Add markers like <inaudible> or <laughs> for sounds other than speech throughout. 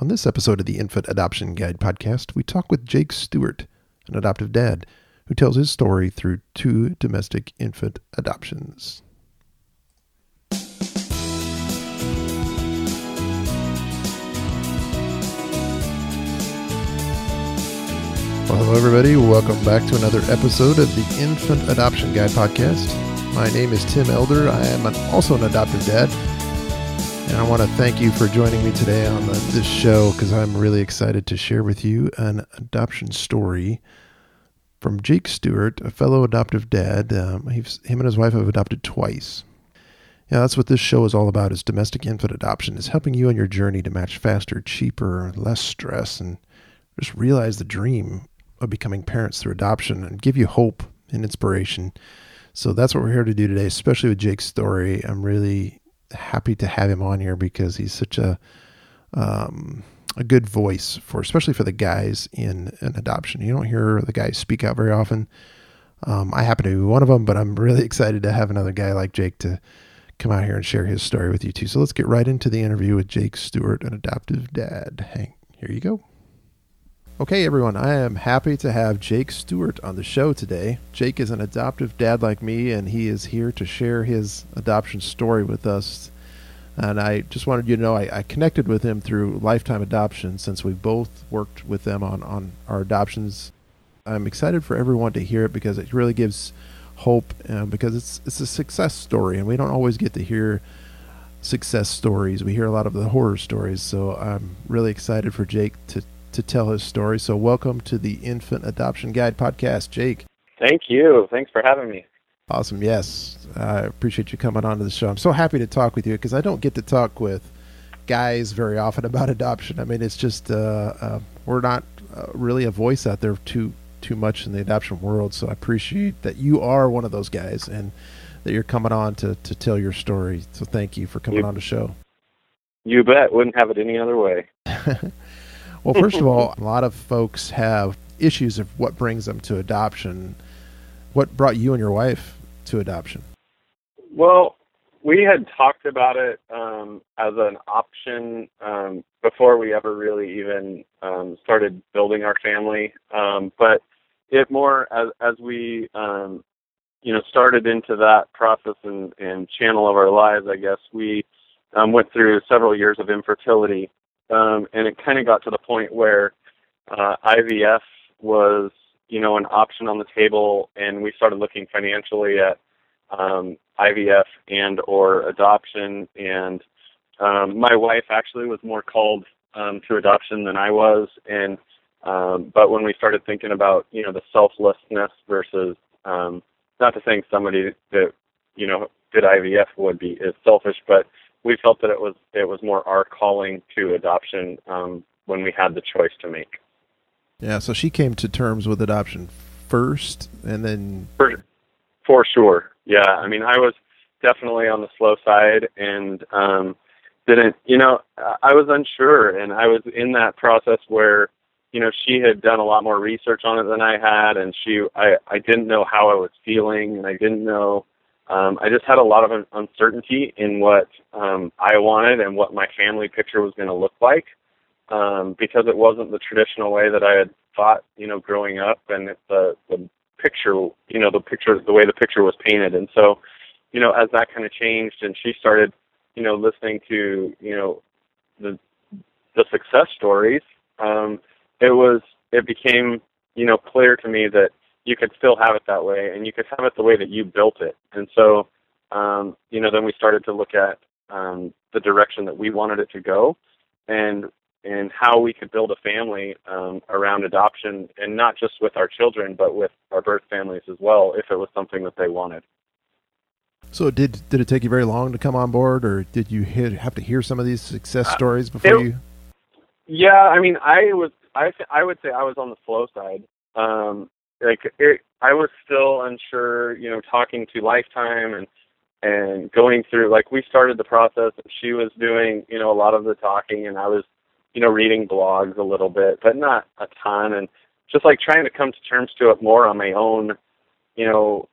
On this episode of the Infant Adoption Guide podcast, we talk with Jake Stewart, an adoptive dad, who tells his story through two domestic infant adoptions. Well, hello, everybody. Welcome back to another episode of the Infant Adoption Guide podcast. My name is Tim Elder. I am an, also an adoptive dad and I want to thank you for joining me today on the, this show because I'm really excited to share with you an adoption story from Jake Stewart, a fellow adoptive dad. Um, him and his wife have adopted twice. Yeah, that's what this show is all about is domestic infant adoption, is helping you on your journey to match faster, cheaper, less stress, and just realize the dream of becoming parents through adoption and give you hope and inspiration. So that's what we're here to do today, especially with Jake's story. I'm really happy to have him on here because he's such a um, a good voice for, especially for the guys in an adoption. You don't hear the guys speak out very often. Um, I happen to be one of them, but I'm really <laughs> excited to have another guy like Jake to come out here and share his story with you too. So let's get right into the interview with Jake Stewart, an adoptive dad. Hey, here you go. Okay, everyone, I am happy to have Jake Stewart on the show today. Jake is an adoptive dad like me, and he is here to share his adoption story with us. And I just wanted you to know I, I connected with him through Lifetime Adoption since we both worked with them on, on our adoptions. I'm excited for everyone to hear it because it really gives hope uh, because it's it's a success story, and we don't always get to hear success stories. We hear a lot of the horror stories, so I'm really excited for Jake to to tell his story. So, welcome to the Infant Adoption Guide podcast, Jake. Thank you. Thanks for having me. Awesome. Yes. I appreciate you coming on to the show. I'm so happy to talk with you because I don't get to talk with guys very often about adoption. I mean, it's just, uh, uh, we're not uh, really a voice out there too, too much in the adoption world. So I appreciate that you are one of those guys and that you're coming on to, to tell your story. So thank you for coming you, on the show. You bet. Wouldn't have it any other way. <laughs> Well, first of all, <laughs> a lot of folks have issues of what brings them to adoption. What brought you and your wife to adoption? Well, we had talked about it um, as an option um, before we ever really even um, started building our family. Um, but it more as as we um, you know started into that process and, and channel of our lives, I guess we um, went through several years of infertility um, and it kind of got to the point where uh, IVF was, you know, an option on the table, and we started looking financially at um, IVF and or adoption. And um, my wife actually was more called um, to adoption than I was, and um, but when we started thinking about, you know, the selflessness versus, um, not to think somebody that, you know, did IVF would be is selfish, but we felt that it was it was more our calling to adoption um, when we had the choice to make. Yeah, so she came to terms with adoption first, and then for, for sure. Yeah, I mean, I was definitely on the slow side, and um, didn't you know I was unsure, and I was in that process where you know she had done a lot more research on it than I had, and she I I didn't know how I was feeling, and I didn't know um, I just had a lot of uncertainty in what um, I wanted and what my family picture was going to look like um, because it wasn't the traditional way that I had thought, you know, growing up, and the the picture, you know, the picture, the way the picture was painted, and so, you know, as that kind of changed, and she started, you know, listening to, you know, the the success stories, um, it was it became, you know, clear to me that you could still have it that way, and you could have it the way that you built it. And so, um, you know, then we started to look at um, the direction that we wanted it to go, and and how we could build a family um, around adoption, and not just with our children, but with our birth families as well, if it was something that they wanted. So did did it take you very long to come on board, or did you hit, have to hear some of these success uh, stories before it, you? Yeah, I mean, I was I I would say I was on the slow side. Um, like it, I was still unsure, you know, talking to Lifetime and and going through like we started the process and she was doing, you know, a lot of the talking and I was, you know, reading blogs a little bit, but not a ton and just like trying to come to terms to it more on my own, you know,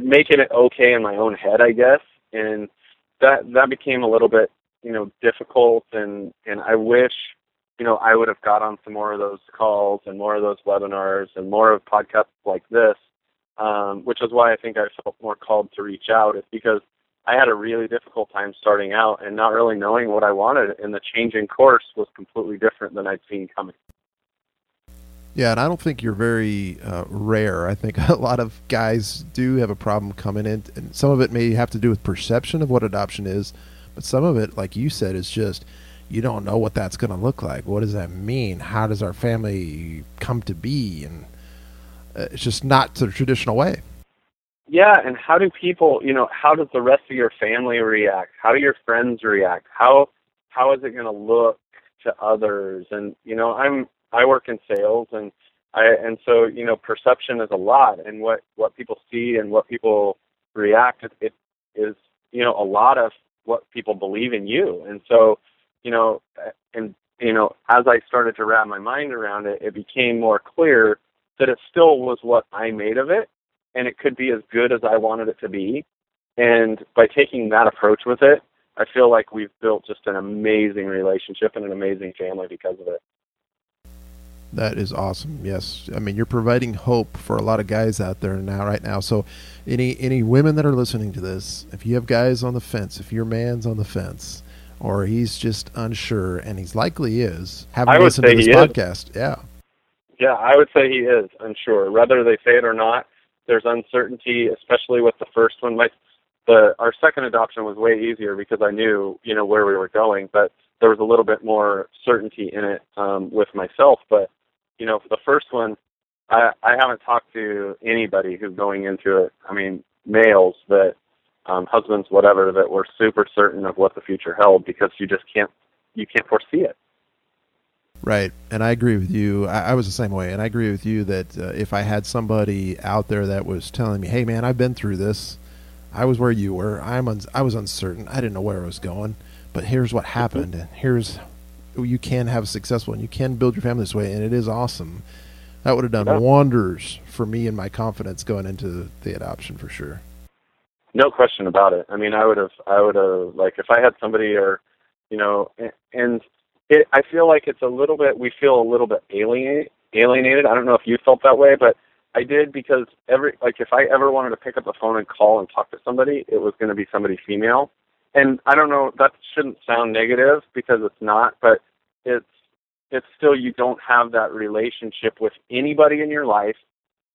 making it okay in my own head, I guess. And that that became a little bit, you know difficult and and I wish you know I would have got on some more of those calls and more of those webinars and more of podcasts like this um, which is why I think I felt more called to reach out is because I had a really difficult time starting out and not really knowing what I wanted and the changing course was completely different than I'd seen coming. Yeah, and I don't think you're very uh, rare. I think <laughs> a lot of guys do have a problem coming in, and some of it may have to do with perception of what adoption is, but some of it, like you said, is just you don't know what that's going to look like. What does that mean? How does our family come to be? And uh, it's just not the traditional way. Yeah, and how do people, you know, how does the rest of your family react? How do your friends react? How how is it going to look to others? And you know, I'm I work in sales and I and so, you know, perception is a lot and what what people see and what people react it, it is, you know, a lot of what people believe in you. And so, you know, and you know, as I started to wrap my mind around it, it became more clear that it still was what I made of it and it could be as good as I wanted it to be. And by taking that approach with it, I feel like we've built just an amazing relationship and an amazing family because of it. That is awesome. Yes, I mean you're providing hope for a lot of guys out there now, right now. So, any any women that are listening to this, if you have guys on the fence, if your man's on the fence, or he's just unsure, and he's likely is, having listened to this podcast, is. yeah, yeah, I would say he is unsure, whether they say it or not. There's uncertainty, especially with the first one. My the our second adoption was way easier because I knew you know where we were going, but there was a little bit more certainty in it um, with myself. But you know, for the first one, I I haven't talked to anybody who's going into it. I mean, males that um, husbands, whatever, that were super certain of what the future held because you just can't you can't foresee it. Right, and I agree with you. I, I, was the same way, and I agree with you that uh, if I had somebody out there that was telling me, "Hey, man, I've been through this. I was where you were. I'm un- I was uncertain. I didn't know where I was going, but here's what happened, and here's you can have a successful and you can build your family this way, and it is awesome." That would have done yeah. wonders for me and my confidence going into the adoption for sure. No question about it. I mean, I would have, I would have, like, if I had somebody or, you know, and it, I feel like it's a little bit. We feel a little bit alienated. Alienated. I don't know if you felt that way, but I did because every like if I ever wanted to pick up the phone and call and talk to somebody, it was going to be somebody female. And I don't know. That shouldn't sound negative because it's not, but it's it's still you don't have that relationship with anybody in your life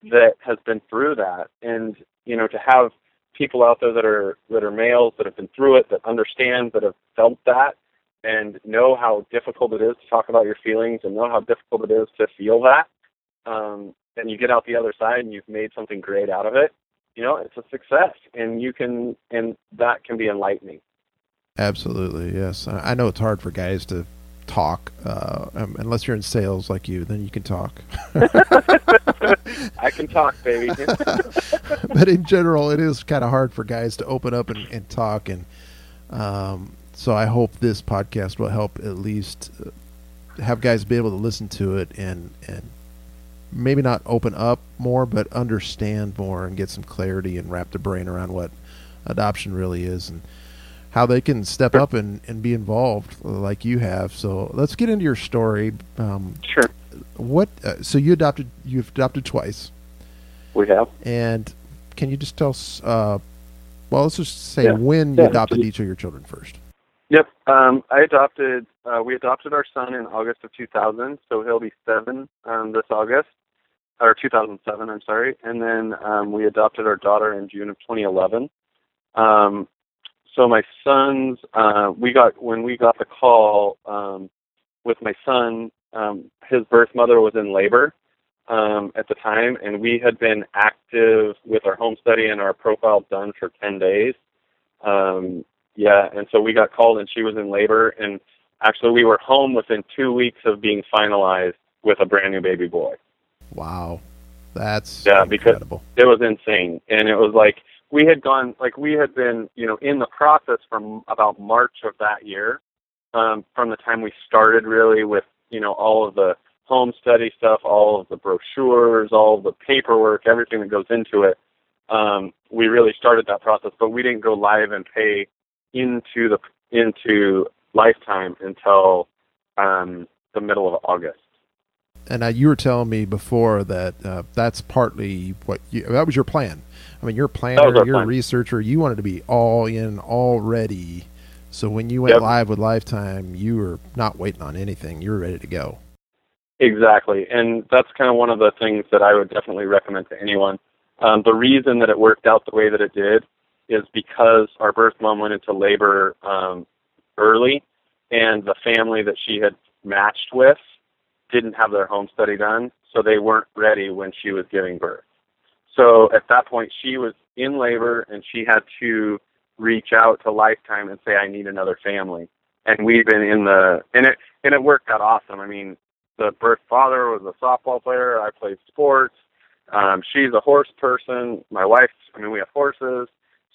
that has been through that and you know to have people out there that are that are males that have been through it that understand that have felt that and know how difficult it is to talk about your feelings and know how difficult it is to feel that, um, and you get out the other side and you've made something great out of it, you know, it's a success, and you can, and that can be enlightening. Absolutely, yes. I know it's hard for guys to talk uh, um, unless you're in sales like you then you can talk. <laughs> I can talk baby. <laughs> But in general it is kind of hard for guys to open up and, and talk and um, so I hope this podcast will help at least uh, have guys be able to listen to it and and maybe not open up more, but understand more and get some clarity and wrap their brain around what adoption really is. And how they can step sure. up and, and be involved like you have. So let's get into your story. Um, sure. What? Uh, so you adopted? You've adopted twice. We have. And can you just tell us? Uh, well, let's just say yeah. when you yeah. adopted each of your children first. Yep. Um, I adopted. Uh, we adopted our son in August of 2000, so he'll be seven um, this August, or 2007. I'm sorry. And then um, we adopted our daughter in June of 2011. Um, so my son's. Uh, we got when we got the call um, with my son. Um, his birth mother was in labor um, at the time, and we had been active with our home study and our profile done for 10 days. Um, yeah, and so we got called and she was in labor and actually we were home within two weeks of being finalized with a brand new baby boy. Wow. That's yeah, incredible. because it was insane. And it was like we had gone like we had been, you know, in the process from about March of that year, um, from the time we started really with, you know, all of the home study stuff, all of the brochures, all of the paperwork, everything that goes into it. Um, we really started that process, but we didn't go live and pay into the into lifetime until um, the middle of August. And uh, you were telling me before that uh, that's partly what you, that was your plan. I mean, you're a planner, you're plan. a researcher. You wanted to be all in, all ready. So when you went yep. live with Lifetime, you were not waiting on anything. You were ready to go. Exactly, and that's kind of one of the things that I would definitely recommend to anyone. Um, the reason that it worked out the way that it did is because our birth mom went into labor um, early, and the family that she had matched with didn't have their home study done, so they weren't ready when she was giving birth. So at that point, she was in labor, and she had to reach out to Lifetime and say, "I need another family." And we've been in the and it and it worked out awesome. I mean, the birth father was a softball player. I played sports. Um, she's a horse person. My wife, I mean, we have horses.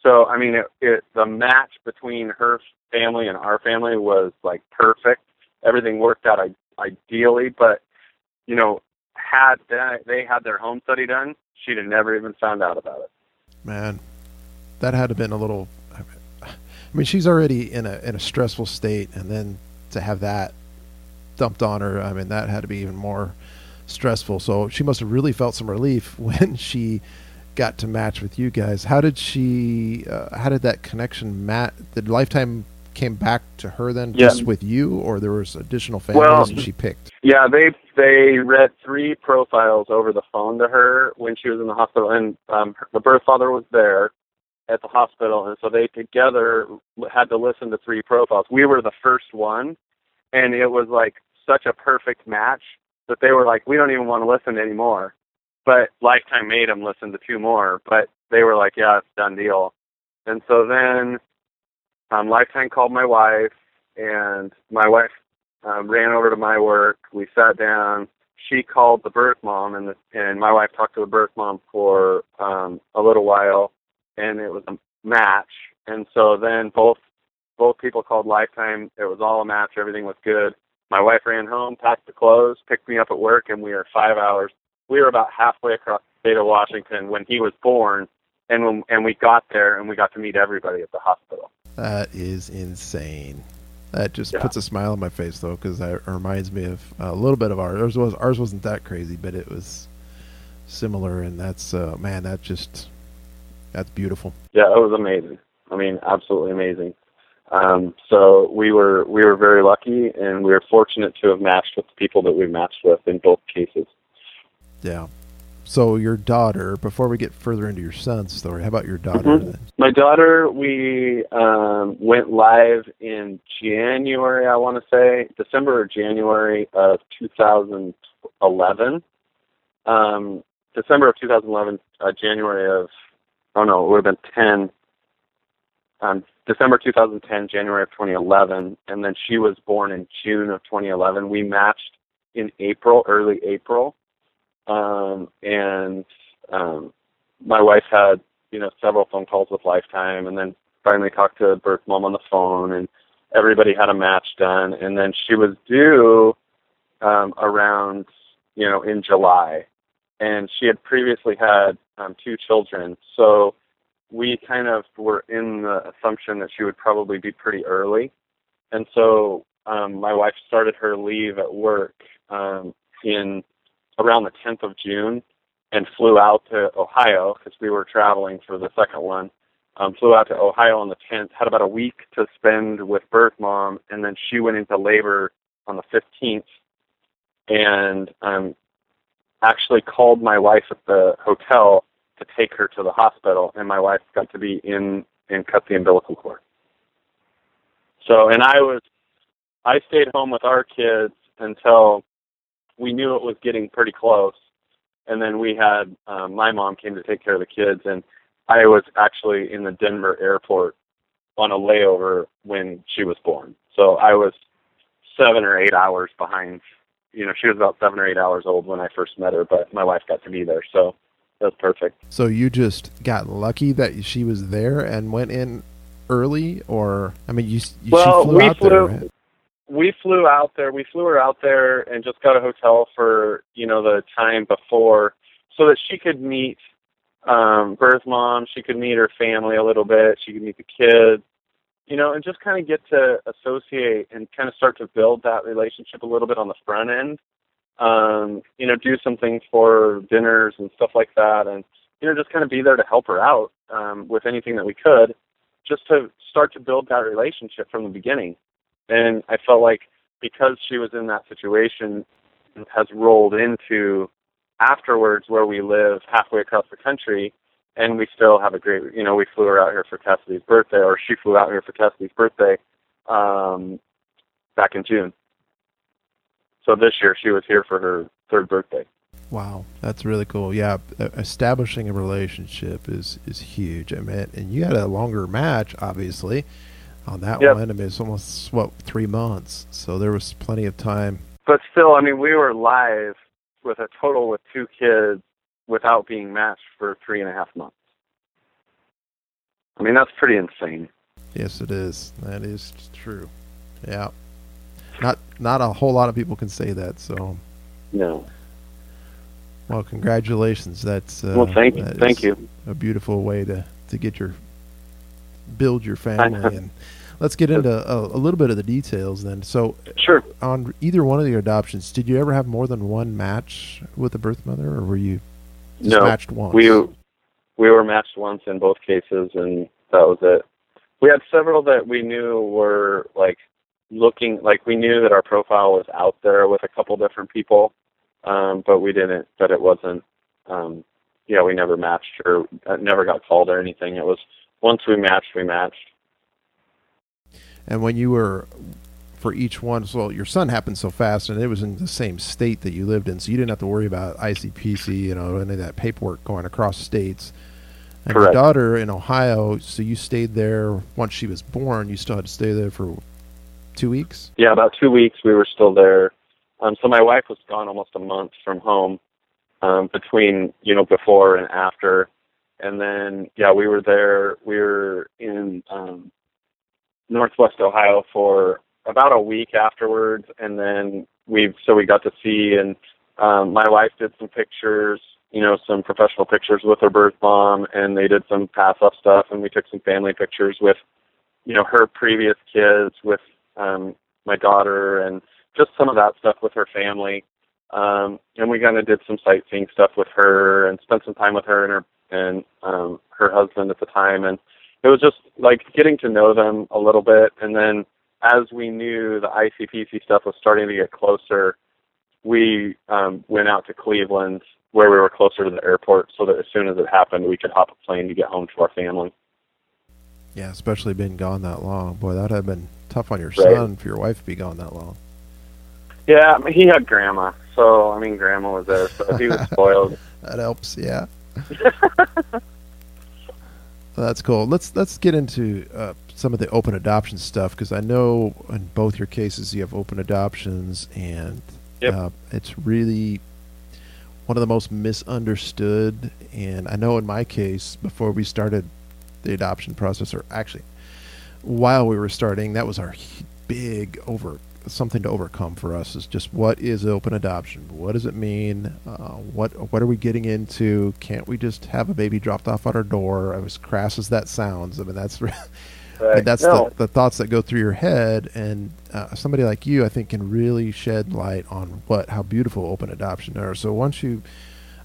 So I mean, it, it the match between her family and our family was like perfect. Everything worked out ideally, but you know, had they had their home study done, she'd have never even found out about it. Man, that had to have been a little. I mean, she's already in a in a stressful state, and then to have that dumped on her, I mean, that had to be even more stressful. So she must have really felt some relief <laughs> when she got to match with you guys. How did she? Uh, how did that connection mat? Did Lifetime came back to her then yeah. just with you, or there was additional families well, she picked? Yeah, they they read three profiles over the phone to her when she was in the hospital, and um, the birth father was there at the hospital, and so they together had to listen to three profiles. We were the first one, and it was like such a perfect match that they were like, we don't even want to listen anymore. But Lifetime made them listen to two more, but they were like, yeah, it's done deal. And so then um, Lifetime called my wife, and my wife um, ran over to my work. We sat down. She called the birth mom, and the, and my wife talked to the birth mom for um, a little while, and it was a match. And so then both both people called Lifetime. It was all a match. Everything was good. My wife ran home, packed the clothes, picked me up at work, and we were five hours we were about halfway across the state of Washington when he was born, and when and we got there and we got to meet everybody at the hospital. That is insane. That just yeah. puts a smile on my face though, because that reminds me of a little bit of ours. Ours was ours wasn't that crazy, but it was similar, and that's uh, man, that just that's beautiful. Yeah, it was amazing. I mean, absolutely amazing. Um, so we were we were very lucky, and we were fortunate to have matched with the people that we matched with in both cases. Yeah. So your daughter, before we get further into your son's story, how about your daughter mm-hmm. My daughter, we um, went live in January, I want to say, December or January of 2011. Um, December of 2011, uh, January of, oh no, it would have been 10. Um, December 2010, January of 2011, and then she was born in June of 2011. We matched in April, early April um, and um, my wife had you know several phone calls with Lifetime, and then finally talked to birth mom on the phone, and everybody had a match done, and then she was due um, around you know in July, and she had previously had um, two children, so we kind of were in the assumption that she would probably be pretty early, and so um, my wife started her leave at work um, in around the 10th of June and flew out to Ohio because we were traveling for the second one. Um, flew out to Ohio on the 10th, had about a week to spend with birth mom, and then she went into labor on the 15th and um, actually called my wife at the hotel to take her to the hospital, and my wife got to be in and cut the umbilical cord. So, and I was, I stayed home with our kids until we knew it was getting pretty close. And then we had um, my mom came to take care of the kids, and I was actually in the Denver airport on a layover when she was born. So I was seven or eight hours behind. You know, she was about seven or eight hours old when I first met her, but my wife got to be there, so that was perfect. So you just got lucky that she was there and went in early, or I mean, you, you well, she flew we out flew, there. Right? We flew out there. We flew her out there and just got a hotel for you know the time before, so that she could meet um, birth mom. She could meet her family a little bit. She could meet the kids. you know, and just kind of get to associate and kind of start to build that relationship a little bit on the front end. Um, you know, do some things for dinners and stuff like that, and you know, just kind of be there to help her out um, with anything that we could, just to start to build that relationship from the beginning. And I felt like because she was in that situation, has rolled into afterwards where we live halfway across the country and we still have a great you know we flew her out here for Cassidy's birthday or she flew out here for Cassidy's birthday um back in June. So this year she was here for her third birthday. Wow, that's really cool. Yeah, establishing a relationship is is huge. I mean, and you had a longer match, obviously, on that yep. one. I mean, it's almost what three months, so there was plenty of time. But still, I mean, we were live with a total with two kids without being matched for three and a half months. I mean, that's pretty insane. Yes, it is. That is true. Yeah. Not not a whole lot of people can say that. So. No. Well, congratulations. That's uh, well, thank you. Thank you. A beautiful way to to get your build your family <laughs> and let's get into a, a, little bit of the details then. So, sure. On either one of your adoptions, did you ever have more than one match with the birth mother, or were you no, matched once? We we were matched once in both cases, and that was it. We had several that we knew were like looking like we knew that our profile was out there with a couple different people, um, but we didn't. But it wasn't. Um, yeah, we never matched or uh, never got called or anything. It was once we matched, we matched. And when you were for each one, so your son happened so fast, and it was in the same state that you lived in, so you didn't have to worry about ICPC, you know, any of that paperwork going across states. And Correct. your daughter in Ohio, so you stayed there once she was born. You still had to stay there for two weeks. Yeah, about two weeks. We were still there. Um, so my wife was gone almost a month from home um, between you know before and after, and then yeah, we were there. We were in um, Northwest Ohio for about a week afterwards, and then we so we got to see and um, my wife did some pictures, you know, some professional pictures with her birth mom, and they did some pass up stuff, and we took some family pictures with, you know, her previous kids, with um, my daughter, and just some of that stuff with her family. Um, and we kind of did some sightseeing stuff with her, and spent some time with her and her and um, her husband at the time, and it was just like getting to know them a little bit and then as we knew the ICPC stuff was starting to get closer, we um, went out to Cleveland where we were closer to the airport so that as soon as it happened, we could hop a plane to get home to our family. Yeah, especially being gone that long. Boy, that would have been tough on your right. son for your wife to be gone that long. Yeah, I mean, he had grandma. So, I mean, grandma was there, so he was <laughs> spoiled. that helps, yeah. <laughs> That's cool. Let's let's get into uh, some of the open adoption stuff because I know in both your cases you have open adoptions, and yep. uh, it's really one of the most misunderstood. And I know in my case, before we started the adoption process, or actually while we were starting, that was our big over something to overcome for us is just what is open adoption? What does it mean? Uh, what what are we getting into? Can't we just have a baby dropped off at our door? As crass as that sounds, I mean that's <laughs> right. I mean, that's no. the, the thoughts that go through your head, and uh, somebody like you, I think, can really shed light on what how beautiful open adoption are. So once you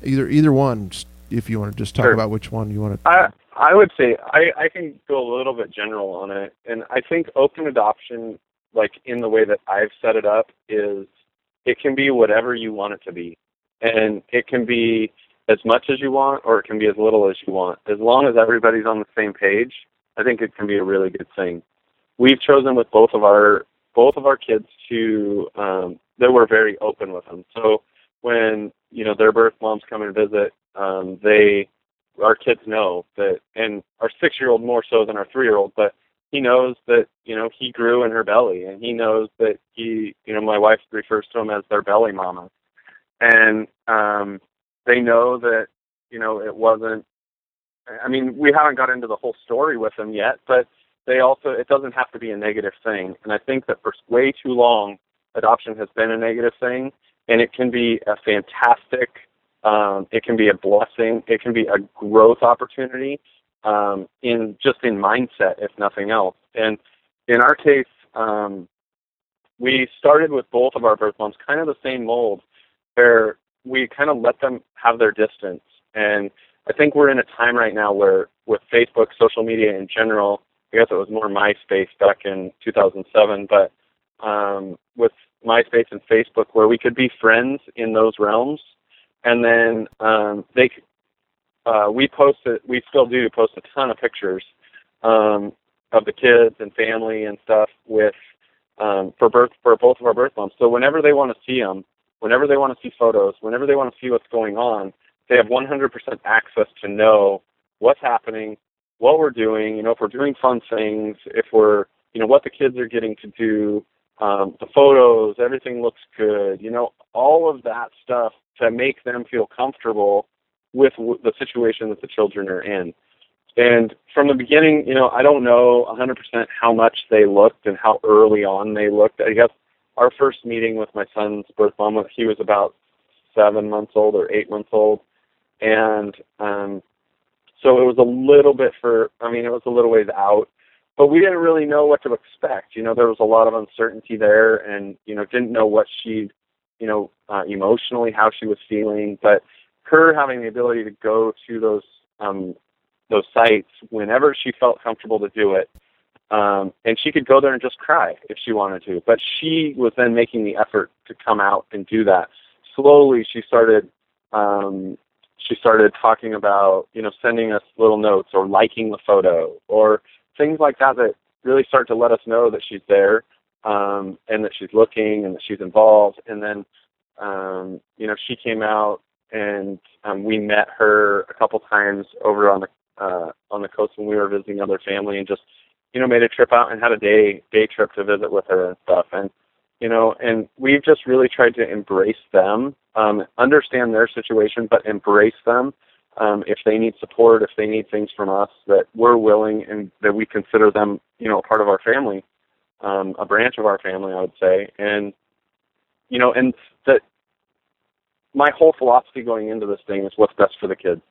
either either one, if you want to just talk sure. about which one you want to. I I would say I I can go a little bit general on it, and I think open adoption like in the way that I've set it up is it can be whatever you want it to be. And it can be as much as you want or it can be as little as you want. As long as everybody's on the same page, I think it can be a really good thing. We've chosen with both of our both of our kids to um that we're very open with them. So when, you know, their birth moms come and visit, um, they our kids know that and our six year old more so than our three year old, but he knows that you know he grew in her belly and he knows that he you know my wife refers to him as their belly mama. And um they know that you know it wasn't i mean we haven't got into the whole story with them yet but they also it doesn't have to be a negative thing. And i think that for way too long adoption has been a negative thing and it can be a fantastic um it can be a blessing it can be a growth opportunity um, in just in mindset, if nothing else. And in our case, um, we started with both of our birth moms, kind of the same mold, where we kind of let them have their distance. And I think we're in a time right now where, with Facebook, social media in general, I guess it was more MySpace back in 2007, but um, with MySpace and Facebook, where we could be friends in those realms, and then um, they, uh, we posted, we still do post a ton of pictures um, of the kids and family and stuff with um, for birth for both of our birth moms. So whenever they want to see them, whenever they want to see photos, whenever they want to see what's going on, they have 100% access to know what's happening, what we're doing. You know, if we're doing fun things, if we're you know what the kids are getting to do, um, the photos, everything looks good. You know, all of that stuff to make them feel comfortable with w- the situation that the children are in. And from the beginning, you know, I don't know 100% how much they looked and how early on they looked. I guess our first meeting with my son's birth mom, he was about seven months old or eight months old. And um, so it was a little bit for, I mean, it was a little ways out, but we didn't really know what to expect. You know, there was a lot of uncertainty there and, you know, didn't know what she, you know, uh, emotionally, how she was feeling. But her having the ability to go to those um, those sites whenever she felt comfortable to do it. Um, and she could go there and just cry if she wanted to. But she was then making the effort to come out and do that. Slowly, she started. Um, she started talking about, you know, sending us little notes or liking the photo or things like that that really start to let us know that she's there um, and that she's looking and that she's involved. And then, um, you know, she came out and um, we met her a couple times over on the uh, on the coast when we were visiting other family, and just you know made a trip out and had a day day trip to visit with her and stuff. And you know, and we've just really tried to embrace them, um, understand their situation, but embrace them. Um, if they need support, if they need things from us, that we're willing and that we consider them, you know, a part of our family, um, a branch of our family, I would say. And you know, and that my whole philosophy going into this thing is what's best for the kids.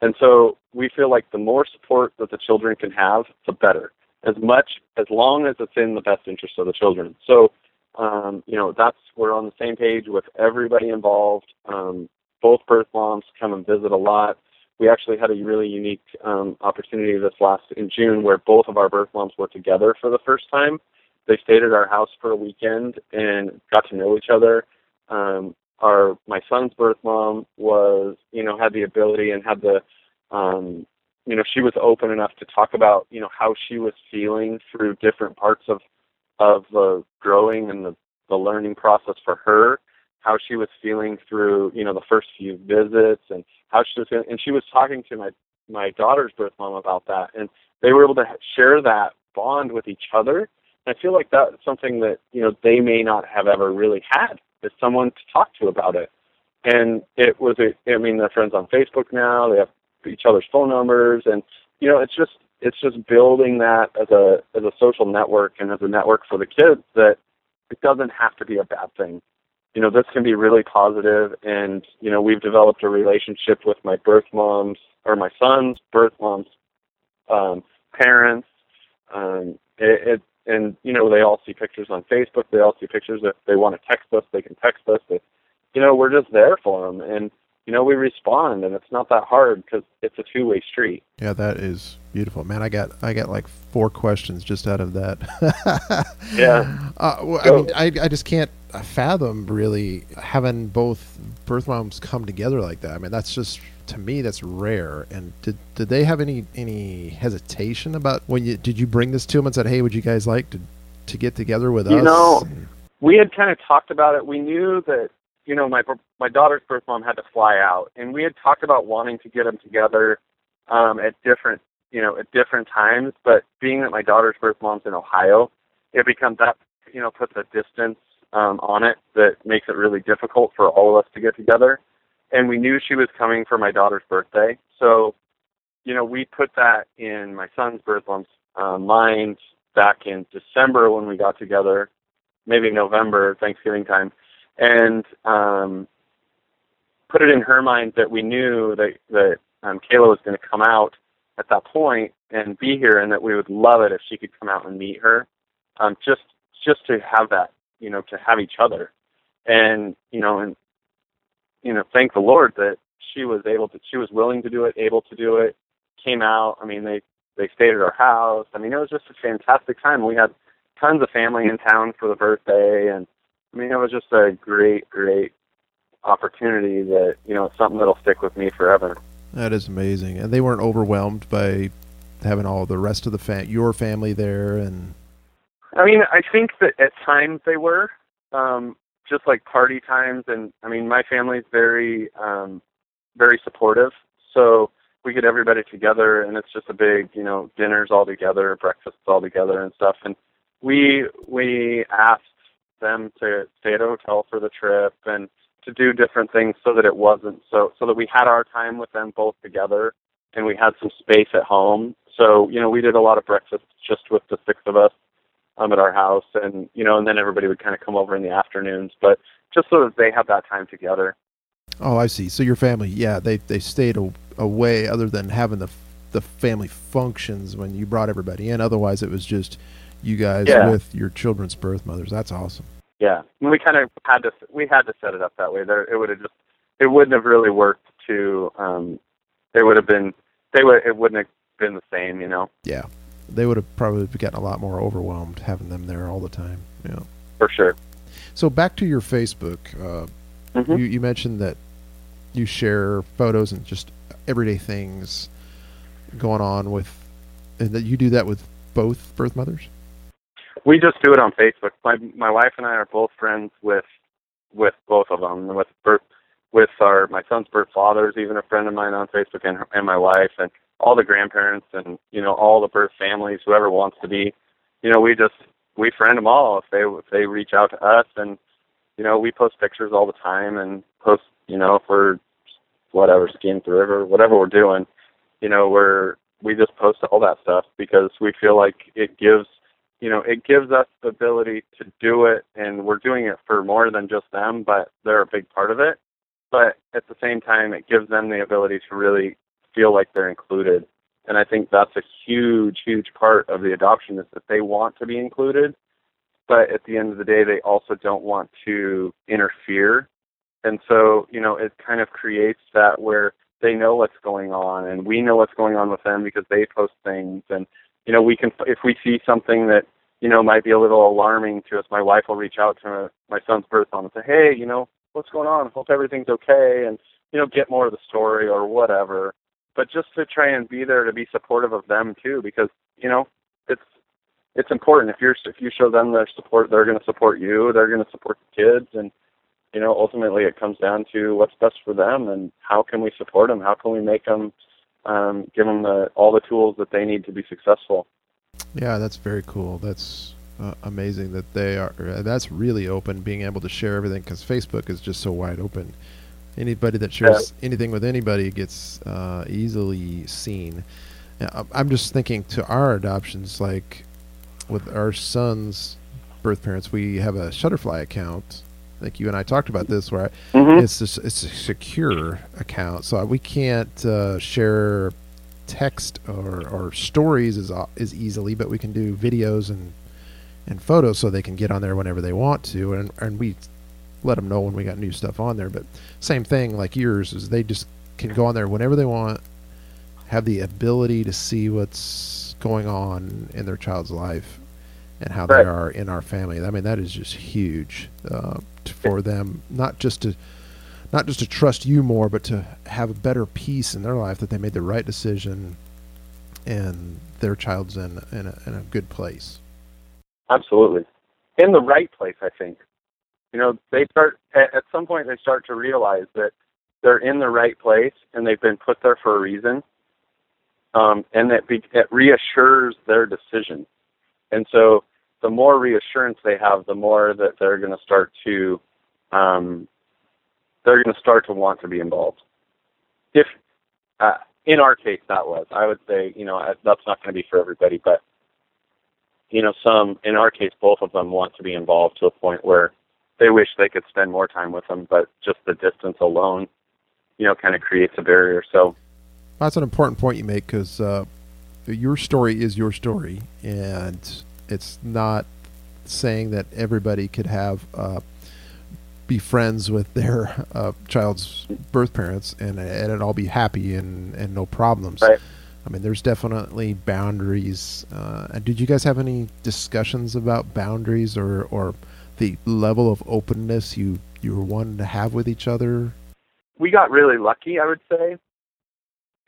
And so we feel like the more support that the children can have, the better. As much, as long as it's in the best interest of the children. So, um, you know, that's we're on the same page with everybody involved. Um, both birth moms come and visit a lot. We actually had a really unique um, opportunity this last in June where both of our birth moms were together for the first time. They stayed at our house for a weekend and got to know each other. Um, our my son's birth mom was you know had the ability and had the um you know she was open enough to talk about you know how she was feeling through different parts of of the growing and the the learning process for her how she was feeling through you know the first few visits and how she was feeling and she was talking to my my daughter's birth mom about that and they were able to share that bond with each other. And i feel like that's something that you know they may not have ever really had is someone to talk to about it. And it was a, I mean, they're friends on Facebook now. They have each other's phone numbers, and you know, it's just it's just building that as a as a social network and as a network for the kids that it doesn't have to be a bad thing. You know, this can be really positive, and you know, we've developed a relationship with my birth moms or my son's birth moms um, parents. Um, it, it and you know they all see pictures on Facebook. They all see pictures. If they want to text us, they can text us. But you know we're just there for them, and you know we respond, and it's not that hard because it's a two-way street. Yeah, that is beautiful, man. I got I got like four questions just out of that. <laughs> yeah. Uh, well, I mean, I I just can't fathom really having both birth moms come together like that. I mean, that's just to me that's rare. And did did they have any any hesitation about when you did you bring this to them and said, "Hey, would you guys like to to get together with you us?" You know, we had kind of talked about it. We knew that you know my my daughter's birth mom had to fly out, and we had talked about wanting to get them together um, at different you know at different times. But being that my daughter's birth mom's in Ohio, it becomes that you know puts a distance um, on it that makes it really difficult for all of us to get together and we knew she was coming for my daughter's birthday. So, you know, we put that in my son's birth mom's uh, mind back in December when we got together, maybe November, Thanksgiving time, and um, put it in her mind that we knew that that um, Kayla was going to come out at that point and be here, and that we would love it if she could come out and meet her. um, just just to have that, you know, to have each other, and you know, and you know, thank the Lord that she was able to, she was willing to do it, able to do it, came out. I mean, they they stayed at our house. I mean, it was just a fantastic time. We had tons of family in town for the birthday, and I mean, it was just a great, great opportunity that you know something that'll stick with me forever. That is amazing, and they weren't overwhelmed by having all the rest of the fa- your family there, and I mean, I think that at times they were, um, just like party times, and I mean, my family's very, um, very supportive, so we get everybody together, and it's just a big, you know, dinners all together, breakfasts all together, and stuff, and we we asked them to stay at a hotel for the trip and to do different things so that it wasn't so so that we had our time with them both together and we had some space at home. So, you know, we did a lot of breakfasts just with the six of us um at our house and you know, and then everybody would kind of come over in the afternoons, but just so that they have that time together. Oh, I see. So your family, yeah, they they stayed a, away other than having the the family functions when you brought everybody in. Otherwise, it was just you guys Yeah. with your children's birth mothers. That's awesome. Yeah, and we kind of had to we had to set it up that way. There, it would have just it wouldn't have really worked to. um It would have been they would it wouldn't have been the same, you know, Yeah, they would have probably gotten a lot more overwhelmed having them there all the time. Yeah. for sure. So back to your Facebook. Uh, Mhm. you, you mentioned that you share photos and just everyday things going on with, and that you do that with both birth mothers. We just do it on Facebook. My my wife and I are both friends with with both of them. With birth with our my son's birth fathers, even a friend of mine on Facebook, and and my wife, and all the grandparents, and you know all the birth families, whoever wants to be. You know, we just we friend them all if they if they reach out to us, and you know we post pictures all the time and post you know if we're whatever skiing through river, whatever we're doing. You know, we're we just post all that stuff because we feel like it gives you know, it gives us the ability to do it, and we're doing it for more than just them, but they're a big part of it. But at the same time, it gives them the ability to really feel like they're included. And I think that's a huge, huge part of the adoption is that they want to be included, but at the end of the day, they also don't want to interfere. And so, you know, it kind of creates that where they know what's going on, and we know what's going on with them because they post things, and you know, we can if we see something that you know might be a little alarming to us, my wife will reach out to my son's birth mom and say, "Hey, you know, what's going on? Hope everything's okay," and you know, get more of the story or whatever. But just to try and be there to be supportive of them too, because you know, it's it's important. If you're if you show them their support, they're going to support you. They're going to support the kids, and you know, ultimately it comes down to what's best for them and how can we support them? How can we make them um, give them the, all the tools that they need to be successful. Yeah, that's very cool. That's uh, amazing that they are. That's really open, being able to share everything because Facebook is just so wide open. Anybody that shares anything with anybody gets uh, easily seen. Now, I'm- just thinking to our adoptions, like with our son's birth parents, we have a Shutterfly account. I think you and I talked about this, where I, Mm-hmm. it's just, it's a secure account, so we can't uh, share text or, or stories as uh, as easily, but we can do videos and and photos, so they can get on there whenever they want to, and and we let them know when we got new stuff on there. But same thing, like yours, is they just can go on there whenever they want, have the ability to see what's going on in their child's life and how Right. they are in our family. I mean, that is just huge uh, for them, not just to not just to trust you more, but to have a better peace in their life that they made the right decision and their child's in in a, in a good place. Absolutely. In the right place, I think. You know, they start, at, some point, they start to realize that they're in the right place and they've been put there for a reason. Um, and that be, it reassures their decision. And so the more reassurance they have, the more that they're going to start to, um, they're going to start to want to be involved. If, uh, in our case, that was, I would say, you know, that's not going to be for everybody, but you know, some, in our case, both of them want to be involved to a point where they wish they could spend more time with them, but just the distance alone, you know, kind of creates a barrier. So, That's an important point you make because uh, your story is your story, and it's not saying that everybody could have uh, be friends with their uh, child's birth parents and and it all be happy and and no problems. Right. I mean, there's definitely boundaries. Uh, and did you guys have any discussions about boundaries or or the level of openness you you were wanting to have with each other? We got really lucky, I would say,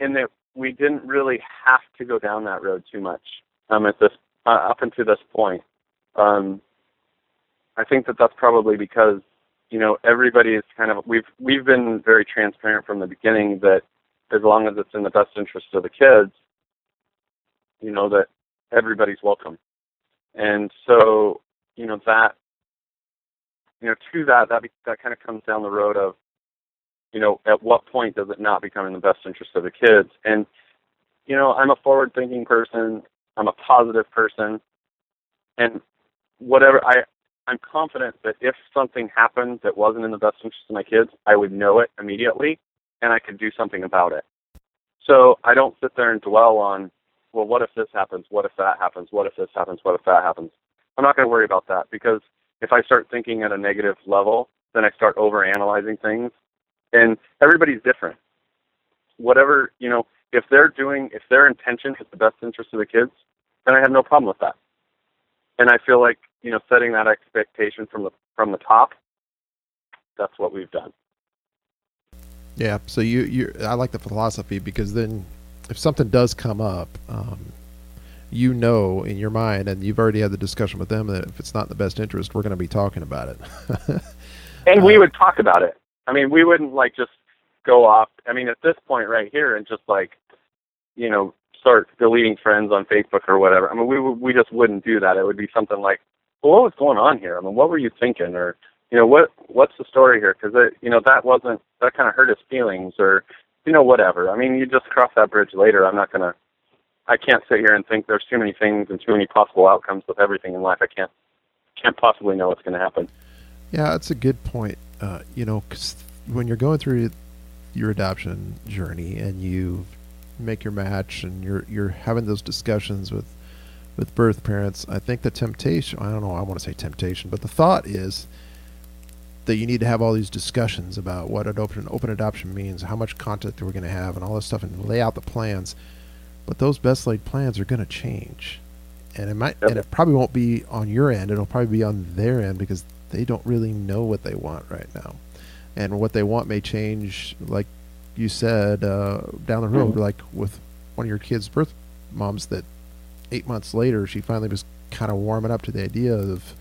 in that we didn't really have to go down that road too much um, at this uh, up until this point. Um, I think that that's probably because you know everybody is kind of we've we've been very transparent from the beginning that as long as it's in the best interest of the kids, you know that everybody's welcome, and so you know that you know to that that be, that kind of comes down the road of you know at what point does it not become in the best interest of the kids and you know I'm a forward thinking person I'm a positive person and whatever I I'm confident that if something happened that wasn't in the best interest of my kids, I would know it immediately and I could do something about it. So I don't sit there and dwell on, well, what if this happens? What if that happens? What if this happens? What if that happens? I'm not going to worry about that because if I start thinking at a negative level, then I start over analyzing things. And everybody's different. Whatever, you know, if they're doing, if their intention is the best interest of the kids, then I have no problem with that. And I feel like you know, setting that expectation from the from the top. That's what we've done. Yeah. So you you I like the philosophy because then if something does come up, um, you know in your mind, and you've already had the discussion with them that if it's not in the best interest, we're going to be talking about it. <laughs> and we uh, would talk about it. I mean, we wouldn't like just go off. I mean, at this point right here, and just like, you know, start deleting friends on Facebook or whatever. I mean, we we just wouldn't do that. It would be something like, well, what was going on here? I mean, what were you thinking, or you know, what what's the story here? Because you know that wasn't that kind of hurt his feelings, or you know, whatever. I mean, you just cross that bridge later. I'm not gonna. I can't sit here and think there's too many things and too many possible outcomes with everything in life. I can't can't possibly know what's going to happen. Yeah, that's a good point. Uh, you know, when you're going through your adoption journey and you make your match and you're you're having those discussions with with birth parents, I think the temptation, I don't know, I want to say temptation, but the thought is that you need to have all these discussions about what an open, open adoption means, how much contact we're going to have, and all this stuff, and lay out the plans. But those best laid plans are going to change. And it might, yep. and it probably won't be on your end. It'll probably be on their end because they don't really know what they want right now, and what they want may change. Like you said, uh, down the road, mm-hmm. like with one of your kids' birth moms that eight months later, she finally was kind of warming up to the idea of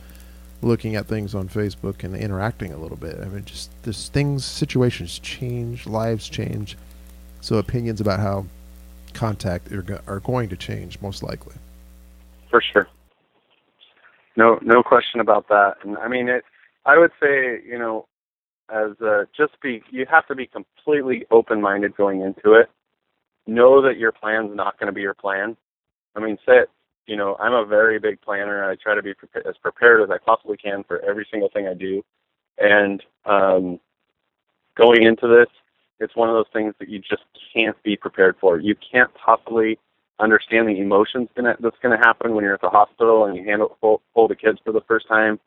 looking at things on Facebook and interacting a little bit. I mean, just this things, situations change, lives change, so opinions about how contact are, are going to change most likely. For sure. No, no question about that. And I mean, it. I would say, you know, as uh, just be, you have to be completely open-minded going into it. Know that your plan's not going to be your plan I mean, say it, you know, I'm a very big planner. I try to be pre- as prepared as I possibly can for every single thing I do. And um, going into this, it's one of those things that you just can't be prepared for. You can't possibly understand the emotions gonna, that's going to happen when you're at the hospital and you handle hold, the kids for the first time.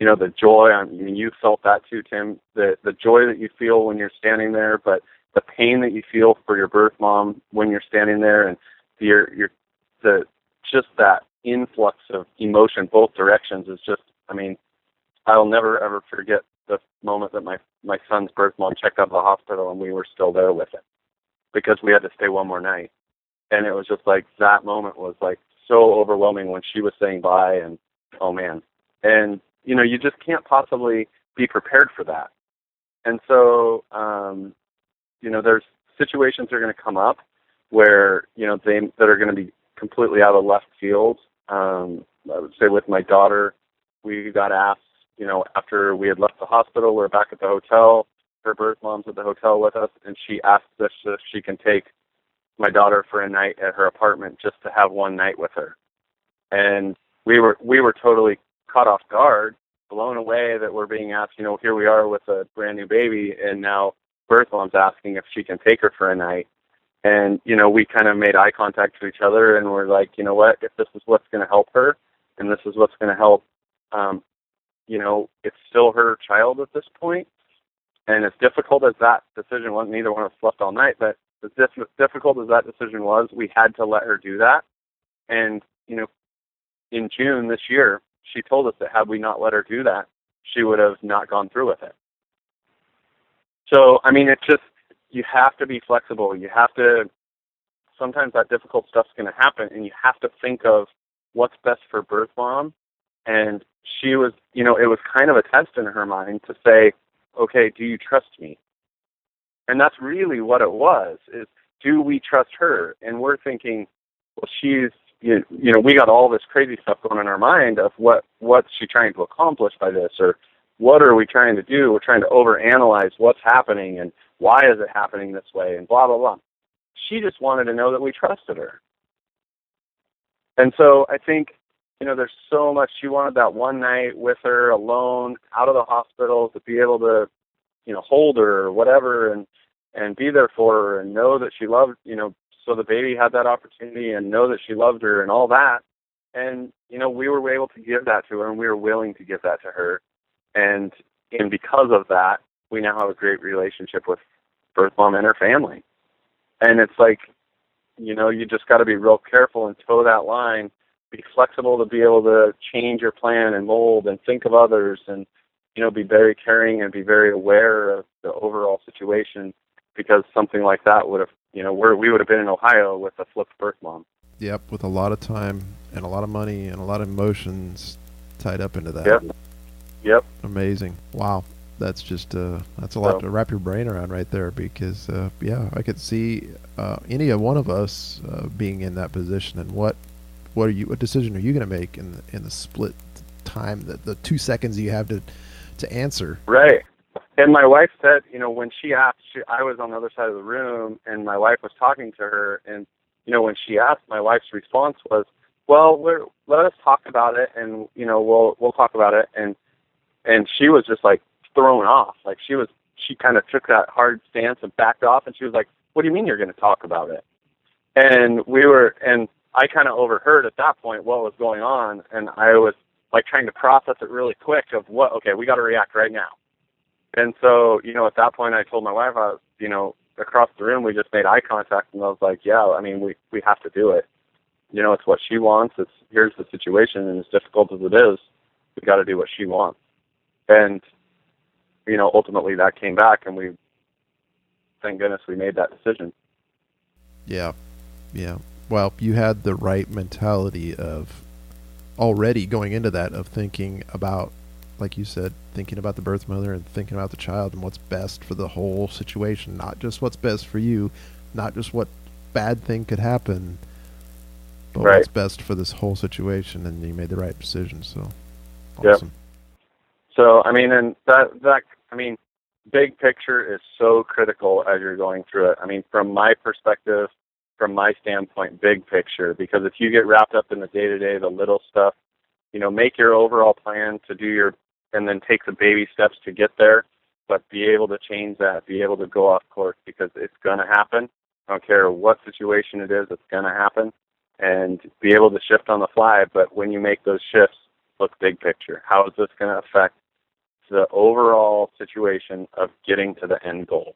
You know, the joy. I mean, you felt that too, Tim. The the joy that you feel when you're standing there, but the pain that you feel for your birth mom when you're standing there, and you're you're the just that influx of emotion both directions is just I mean, I'll never ever forget the moment that my my son's birth mom checked out of the hospital and we were still there with it because we had to stay one more night. And it was just like that moment was like so overwhelming when she was saying bye and oh man. And you know, you just can't possibly be prepared for that. And so um you know, there's situations that are going to come up where, you know, they that are going to be completely out of left field. Um, I would say with my daughter, we got asked, you know, after we had left the hospital, we are back at the hotel. Her birth mom's at the hotel with us, and she asked us if she can take my daughter for a night at her apartment just to have one night with her. And we were we were totally caught off guard, blown away that we're being asked, you know, here we are with a brand new baby, and now birth mom's asking if she can take her for a night and you know we kind of made eye contact to each other and we're like you know what if this is what's going to help her and this is what's going to help um, you know, it's still her child at this point. And as difficult as that decision was, neither one of us slept all night, but as diff- difficult as that decision was, we had to let her do that. And, you know, in June this year, she told us that had we not let her do that, she would have not gone through with it. So, I mean, it's just, you have to be flexible. You have to, sometimes that difficult stuff's going to happen, and you have to think of what's best for birth mom. And she was, you know, it was kind of a test in her mind to say, okay, do you trust me? And that's really what it was, is do we trust her? And we're thinking, well, she's, you know, we got all this crazy stuff going in our mind of what, what's she trying to accomplish by this? Or what are we trying to do? We're trying to overanalyze what's happening and why is it happening this way and blah, blah, blah. She just wanted to know that we trusted her. And so I think you know, there's so much. She wanted that one night with her alone, out of the hospital, to be able to, you know, hold her or whatever, and and be there for her, and know that she loved, you know, so the baby had that opportunity, and know that she loved her, and all that. And you know, we were able to give that to her, and we were willing to give that to her, and and because of that, we now have a great relationship with birth mom and her family. And it's like, you know, you just got to be real careful and toe that line be flexible to be able to change your plan and mold and think of others and you know be very caring and be very aware of the overall situation because something like that would have you know where we would have been in Ohio with a flipped birth mom. Yep, with a lot of time and a lot of money and a lot of emotions tied up into that. Yep. Yep. Amazing. Wow. That's just uh, that's a lot so, to wrap your brain around right there because uh, yeah, I could see uh, any of one of us uh, being in that position and what what are you? What decision are you going to make in the, in the split time that the two seconds you have to to answer? Right. And my wife said, you know, when she asked, she, I was on the other side of the room, and my wife was talking to her, and you know, when she asked, my wife's response was, "Well, we're, let us talk about it, and you know, we'll we'll talk about it." And and she was just like thrown off, like she was she kind of took that hard stance and backed off, and she was like, "What do you mean you're going to talk about it?" And we were, and I kind of overheard at that point what was going on, and I was like trying to process it really quick of what okay, we got to react right now. And so, you know, at that point, I told my wife, I was, you know, across the room, we just made eye contact, and I was like, yeah, I mean, we we have to do it. You know, it's what she wants. It's here's the situation, and as difficult as it is, we got to do what she wants. And you know, ultimately, that came back, and we, thank goodness, we made that decision. Yeah, yeah well, you had the right mentality of already going into that of thinking about, like you said, thinking about the birth mother and thinking about the child and what's best for the whole situation, not just what's best for you, not just what bad thing could happen, but right. what's best for this whole situation. And you made the right decision. So, awesome. Yep. So, I mean, and that that I mean, big picture is so critical as you're going through it. I mean, from my perspective, from my standpoint, big picture. Because if you get wrapped up in the day to day, the little stuff, you know, make your overall plan to do your, and then take the baby steps to get there. But be able to change that, be able to go off course because it's going to happen. I don't care what situation it is, it's going to happen. And be able to shift on the fly. But when you make those shifts, look big picture. How is this going to affect the overall situation of getting to the end goal?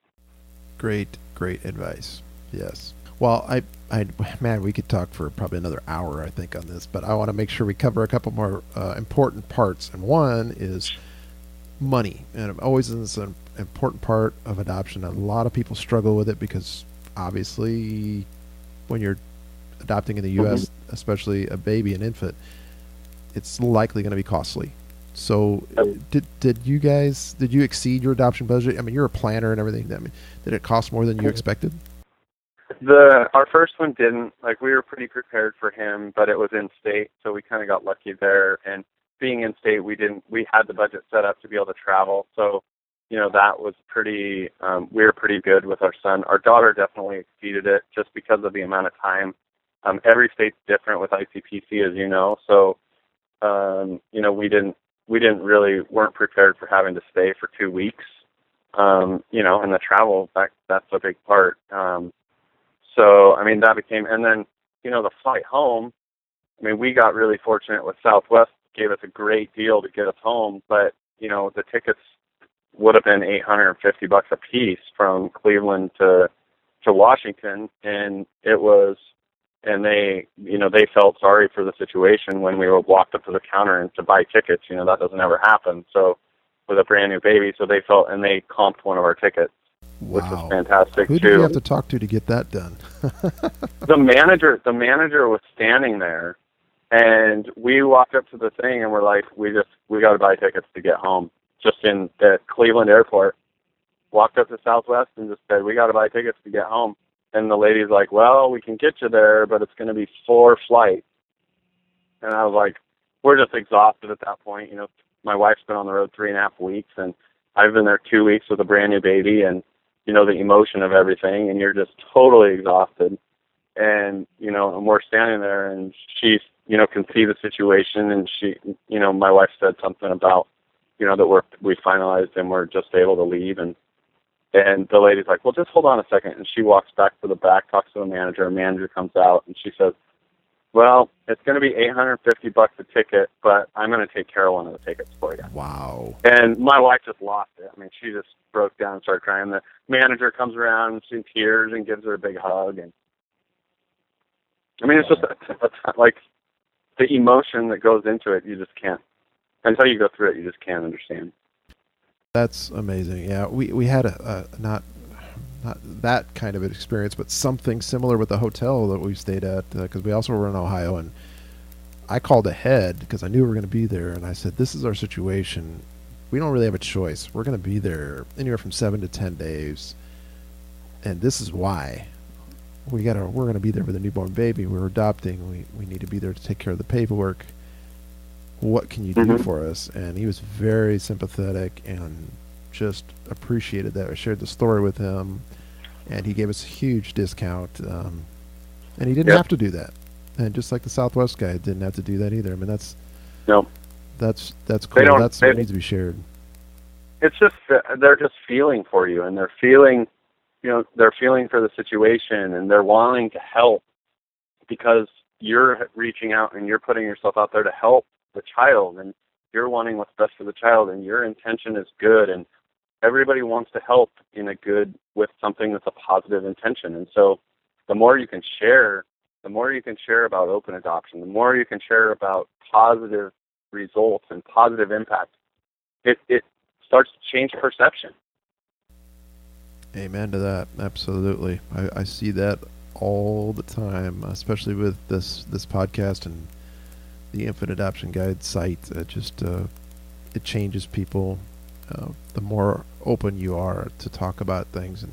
Great, great advice. Yes. Well, I, I, man, we could talk for probably another hour, I think, on this, but I want to make sure we cover a couple more uh, important parts. And one is money, and it always is an important part of adoption. A lot of people struggle with it because obviously, when you're adopting in the U.S., mm-hmm. especially a baby, an infant, it's likely going to be costly. So, did did you guys did you exceed your adoption budget? I mean, you're a planner and everything. I mean, did it cost more than you expected? The our first one didn't. Like we were pretty prepared for him, but it was in state, so we kind of got lucky there. And being in state, we didn't. We had the budget set up to be able to travel, so you know that was pretty. Um, we were pretty good with our son. Our daughter definitely exceeded it just because of the amount of time. Um, every state's different with ICPC, as you know. So um, you know we didn't we didn't really weren't prepared for having to stay for two weeks. Um, you know, and the travel that that's a big part. Um, so, I mean, that became, and then, you know, the flight home, I mean, we got really fortunate with Southwest gave us a great deal to get us home, but you know the tickets would have been 850 bucks a piece from Cleveland to to Washington, and it was, and they, you know, they felt sorry for the situation when we were walked up to the counter and to buy tickets. You know, that doesn't ever happen. So with a brand new baby, so they felt and they comped one of our tickets, wow. which was fantastic Who too. did you have to talk to to get that done? <laughs> the manager, the manager was standing there, and we walked up to the thing and we're like, we just we got to buy tickets to get home, just in the Cleveland airport walked up to Southwest and just said, "We got to buy tickets to get home." And the lady's like, "Well, we can get you there, but it's going to be four flights." And I was like, "We're just exhausted at that point." You know, my wife's been on the road three and a half weeks, and I've been there two weeks with a brand new baby, and you know the emotion of everything, and you're just totally exhausted. And you know, and we're standing there, and she's you know can see the situation, and she, you know, my wife said something about you know that we're we finalized and we're just able to leave and and the lady's like, well, just hold on a second. And she walks back to the back, talks to the manager. A manager comes out and she says, well, it's going to be 850 bucks a ticket, but I'm going to take care of one of the tickets for you. Wow. And my wife just lost it. I mean, she just broke down and started crying. The manager comes around in tears and gives her a big hug. And I mean, it's just a, a, like the emotion that goes into it. You just can't until you go through it. You just can't understand. That's amazing. Yeah, we we had a, a not not that kind of an experience, but something similar with the hotel that we stayed at because uh, we also were in Ohio and I called ahead because I knew we were going to be there and I said this is our situation. We don't really have a choice. We're going to be there anywhere from 7 to 10 days. And this is why. We got to we're going to be there with a newborn baby. We're adopting. We we need to be there to take care of the paperwork what can you do mm-hmm. for us? And he was very sympathetic and just appreciated that. I shared the story with him, and he gave us a huge discount. Um, and he didn't yep. have to do that. And just like the Southwest guy didn't have to do that either. I mean, that's no, that's that's cool. That's what needs to be shared. It's just they're just feeling for you, and they're feeling, you know, they're feeling for the situation, and they're wanting to help because you're reaching out and you're putting yourself out there to help the child and you're wanting what's best for the child and your intention is good and everybody wants to help in a good with something that's a positive intention and so the more you can share the more you can share about open adoption the more you can share about positive results and positive impact it it starts to change perception amen to that absolutely i, I see that all the time especially with this this podcast and the Infant Adoption Guide site. It just uh, it changes people. Uh, the more open you are to talk about things, and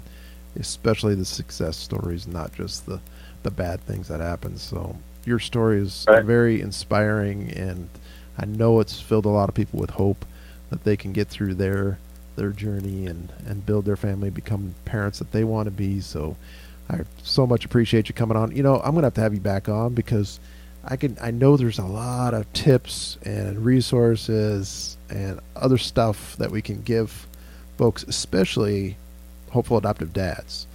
especially the success stories, not just the the bad things that happen. So your story is right. very inspiring, and I know it's filled a lot of people with hope that they can get through their their journey and and build their family, become parents that they want to be. So I so much appreciate you coming on. You know, I'm gonna have to have you back on because I can I know there's a lot of tips and resources and other stuff that we can give folks, especially hopeful adoptive dads.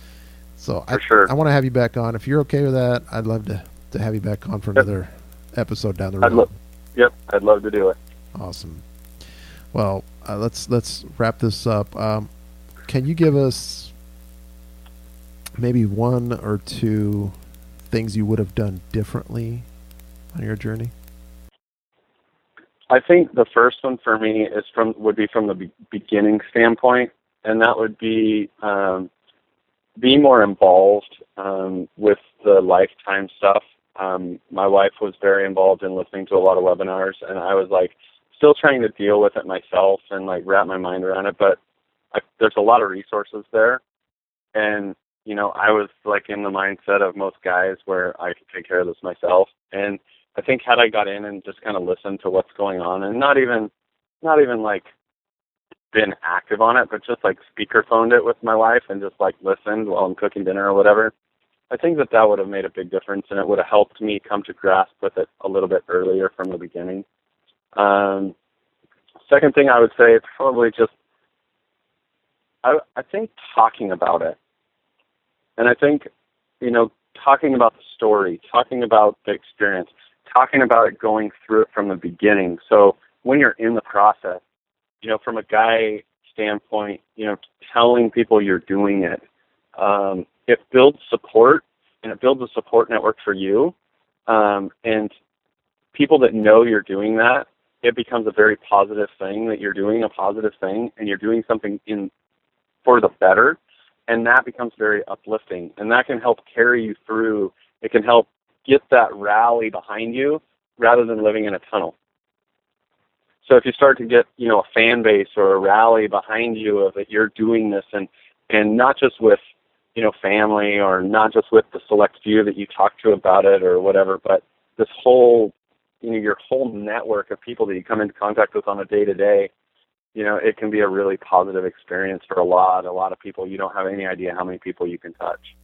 So for I, sure. I want to have you back on. If you're okay with that, I'd love to, to have you back on for yep. another episode down the road. I'd lo- yep, I'd love to do it. Awesome. Well, uh, let's let's wrap this up. Um, can you give us maybe one or two things you would have done differently on your journey? I think the first one for me is from would be from the be- beginning standpoint, and that would be um, be more involved um, with the lifetime stuff. Um, my wife was very involved in listening to a lot of webinars, and I was like still trying to deal with it myself and like wrap my mind around it. But I, there's a lot of resources there, and you know I was like in the mindset of most guys where I could take care of this myself, and I think had I got in and just kind of listened to what's going on and not even not even like been active on it, but just like speaker phoned it with my wife and just like listened while I'm cooking dinner or whatever. I think that that would have made a big difference and it would have helped me come to grasp with it a little bit earlier from the beginning. Um, second thing I would say is probably just I I think talking about it. And I think, you know, talking about the story, talking about the experience, talking about it going through it from the beginning. So when you're in the process, you know, from a guy standpoint, you know, telling people you're doing it, um, it builds support and it builds a support network for you. Um, and people that know you're doing that, it becomes a very positive thing that you're doing a positive thing and you're doing something in for the better. And that becomes very uplifting and that can help carry you through. It can help get that rally behind you rather than living in a tunnel. So if you start to get, you know, a fan base or a rally behind you of that you're doing this and and not just with, you know, family or not just with the select few that you talk to about it or whatever, but this whole you know, your whole network of people that you come into contact with on a day to day, you know, it can be a really positive experience for a lot, a lot of people. You don't have any idea how many people you can touch.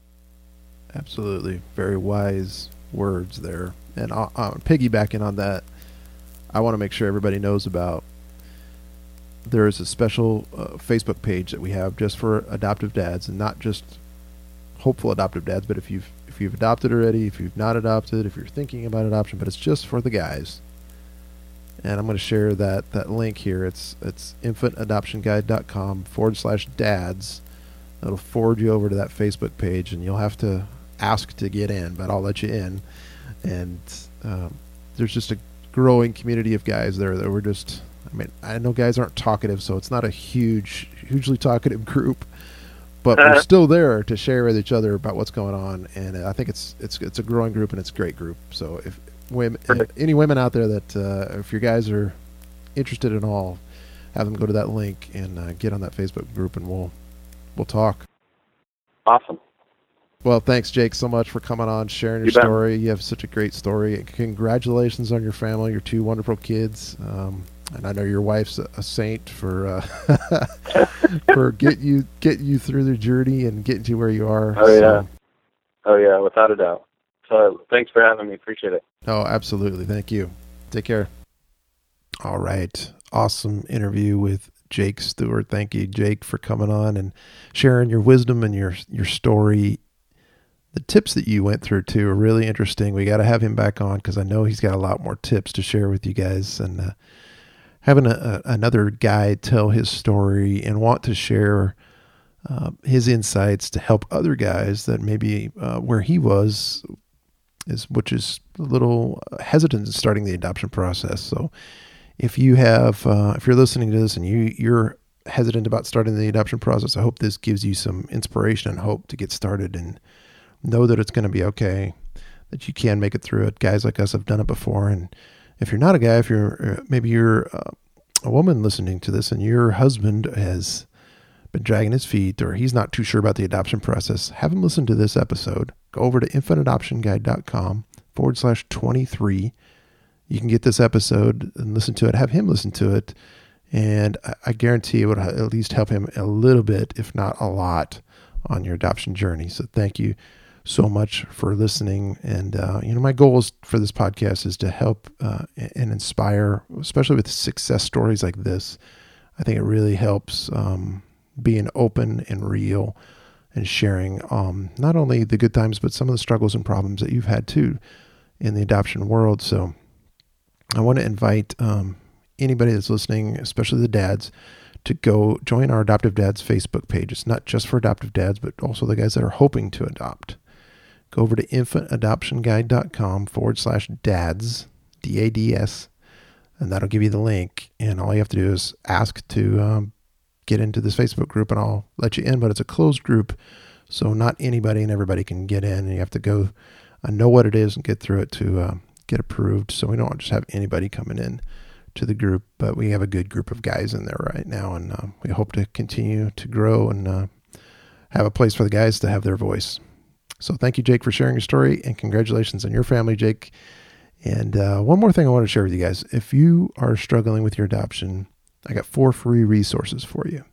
Absolutely. Very wise words there. And uh, uh, piggybacking on that, I want to make sure everybody knows about there is a special uh, Facebook page that we have just for adoptive dads, and not just hopeful adoptive dads, but if you've if you've adopted already, if you've not adopted, if you're thinking about adoption, but it's just for the guys. And I'm going to share that that link here. It's it's infantadoptionguide.com forward slash dads. It'll forward you over to that Facebook page, and you'll have to ask to get in, but I'll let you in. And um, there's just a growing community of guys there that we're just. I mean, I know guys aren't talkative, so it's not a huge, hugely talkative <laughs> group, but uh-huh. we're still there to share with each other about what's going on. And I think it's it's it's a growing group and it's a great group. So if women, any women out there that uh, if your guys are interested in all, have them go to that link and uh, get on that Facebook group, and we'll we'll talk. Awesome. Well, thanks, Jake, so much for coming on, sharing your you story. You have such a great story. Congratulations on your family, your two wonderful kids. Um, and I know your wife's a, saint for uh, <laughs> for get you get you through the journey and getting to where you are. Oh so. yeah, oh yeah, without a doubt. So thanks for having me. Appreciate it. Oh, absolutely. Thank you. Take care. All right. Awesome interview with Jake Stewart. Thank you, Jake, for coming on and sharing your wisdom and your your story the tips that you went through too are really interesting. We got to have him back on because I know he's got a lot more tips to share with you guys. And uh, having a, a, another guy tell his story and want to share uh, his insights to help other guys that maybe uh, where he was is which is a little hesitant in starting the adoption process. So if you have uh, if you're listening to this and you you're hesitant about starting the adoption process, I hope this gives you some inspiration and hope to get started and know that it's going to be okay, that you can make it through it. Guys like us have done it before. And if you're not a guy, if you're uh, maybe you're uh, a woman listening to this and your husband has been dragging his feet or he's not too sure about the adoption process, have him listen to this episode. Go over to infantadoptionguide.com forward slash 23. You can get this episode and listen to it. Have him listen to it. And I guarantee it would at least help him a little bit, if not a lot, on your adoption journey. So thank you so much for listening. And, uh, you know, my goal is for this podcast is to help uh, and inspire, especially with success stories like this. I think it really helps um, being open and real and sharing um, not only the good times, but some of the struggles and problems that you've had too in the adoption world. So I want to invite um, anybody that's listening, especially the dads, to go join our Adoptive Dads Facebook page. It's not just for adoptive dads, but also the guys that are hoping to adopt go over to infantadoptionguide.com forward slash dads, D A D S, and that'll give you the link. And all you have to do is ask to um, get into this Facebook group, and I'll let you in. But it's a closed group, so not anybody and everybody can get in. And you have to go uh, know what it is and get through it to uh, get approved. So we don't just have anybody coming in to the group, but we have a good group of guys in there right now, and uh, we hope to continue to grow and uh, have a place for the guys to have their voice. So thank you, Jake, for sharing your story, and congratulations on your family, Jake. And uh, one more thing I want to share with you guys. If you are struggling with your adoption, I got four free resources for you.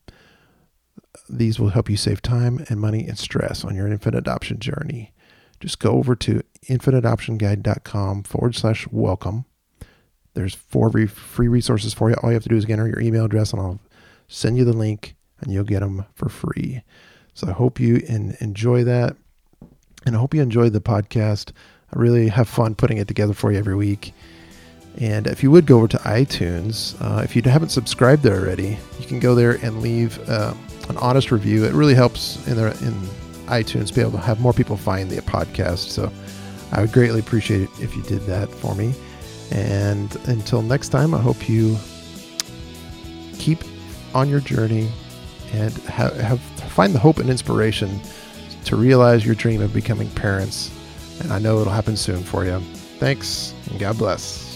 These will help you save time and money and stress on your infant adoption journey. Just go over to infantadoptionguide.com forward slash welcome. There's four free resources for you. All you have to do is enter your email address, and I'll send you the link, and you'll get them for free. So I hope you enjoy that. And I hope you enjoyed the podcast. I really have fun putting it together for you every week. And if you would go over to iTunes, uh, if you haven't subscribed there already, you can go there and leave uh, an honest review. It really helps in, the, in iTunes be able to have more people find the podcast. So I would greatly appreciate it if you did that for me. And until next time, I hope you keep on your journey and have, have find the hope and inspiration to realize your dream of becoming parents. And I know it'll happen soon for you. Thanks, and God bless.